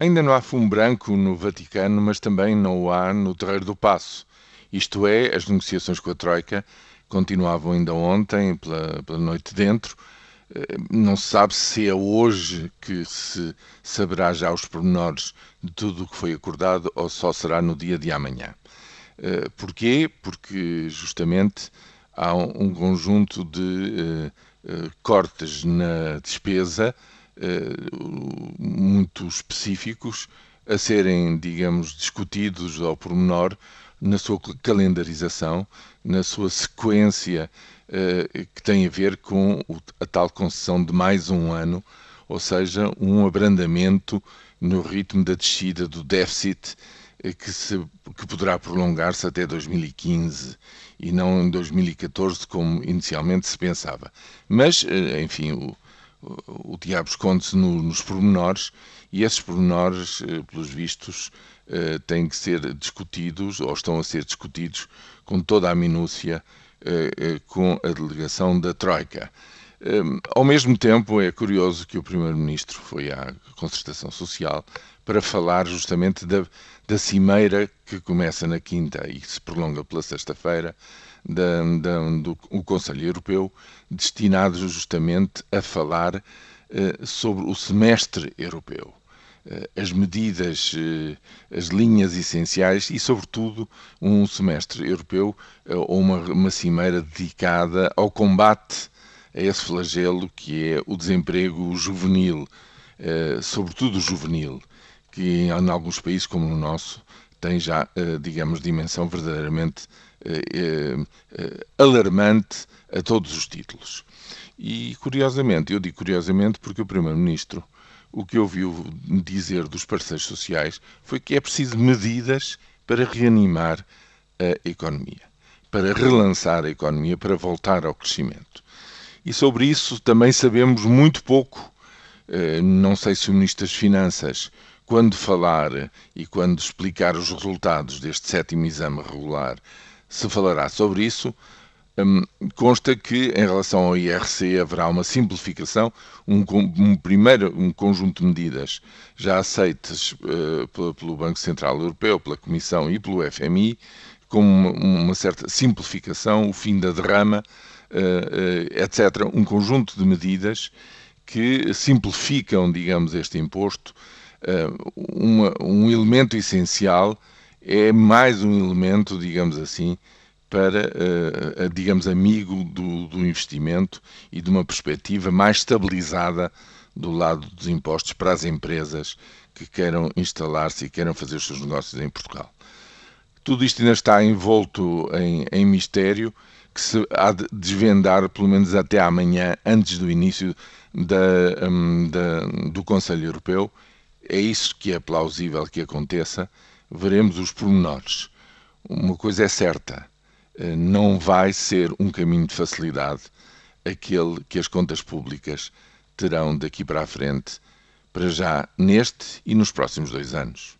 Ainda não há fumo branco no Vaticano, mas também não o há no Terreiro do Passo. Isto é, as negociações com a Troika continuavam ainda ontem, pela, pela noite dentro. Eh, não se sabe se é hoje que se saberá já os pormenores de tudo o que foi acordado ou só será no dia de amanhã. Eh, porquê? Porque justamente há um conjunto de eh, cortes na despesa muito específicos a serem, digamos, discutidos ao pormenor na sua calendarização, na sua sequência uh, que tem a ver com a tal concessão de mais um ano, ou seja, um abrandamento no ritmo da descida do déficit uh, que, se, que poderá prolongar-se até 2015 e não em 2014 como inicialmente se pensava. Mas, enfim, o, o, diabo esconde-se no, nos pormenores e esses pormenores, pelos vistos, eh, têm que ser discutidos ou estão a ser discutidos com toda a minúcia eh, eh, com a delegação da Troika. Ao mesmo tempo, é curioso que o Primeiro-Ministro foi à concertação social para falar justamente da, da cimeira que começa na quinta e se prolonga pela sexta-feira, da, da, do o Conselho Europeu, destinado justamente a falar sobre o semestre europeu. Eh, as medidas, eh, as linhas essenciais e, sobretudo, um semestre europeu ou uma, uma cimeira dedicada ao combate a esse flagelo que é o desemprego juvenil, sobretudo juvenil, que em alguns países como o nosso tem já, digamos, dimensão verdadeiramente alarmante a todos os títulos. E, curiosamente, eu digo curiosamente porque o Primeiro-Ministro o que ouviu dizer dos parceiros sociais foi que é preciso medidas para reanimar a economia, para relançar a economia, para voltar ao crescimento. E sobre isso também sabemos muito pouco. Eh, não sei se o Ministro das Finanças, quando falar e quando explicar os resultados deste sétimo exame regular, se falará sobre isso, um, consta que, em relação ao IRC, haverá uma simplificação, um, um primeiro um conjunto de medidas já aceitas uh, pelo, Banco Central Europeu, pela Comissão e pelo FMI, com uma, uma certa simplificação, o fim da derrama, etc. Um conjunto de medidas que simplificam, digamos, este imposto. Uma, um elemento essencial é mais um elemento, digamos assim, para, digamos, amigo do, do, investimento e de uma perspectiva mais estabilizada do lado dos impostos para as empresas que queiram instalar-se e queiram fazer os seus negócios em Portugal. Tudo isto ainda está envolto em, em mistério, que se há de desvendar pelo menos até amanhã, antes do início da, um, da, do Conselho Europeu. É isso que é plausível que aconteça. Veremos os pormenores. Uma coisa é certa eh, não vai ser um caminho de facilidade aquele que as contas públicas terão daqui para a frente, para já neste e nos próximos dois anos.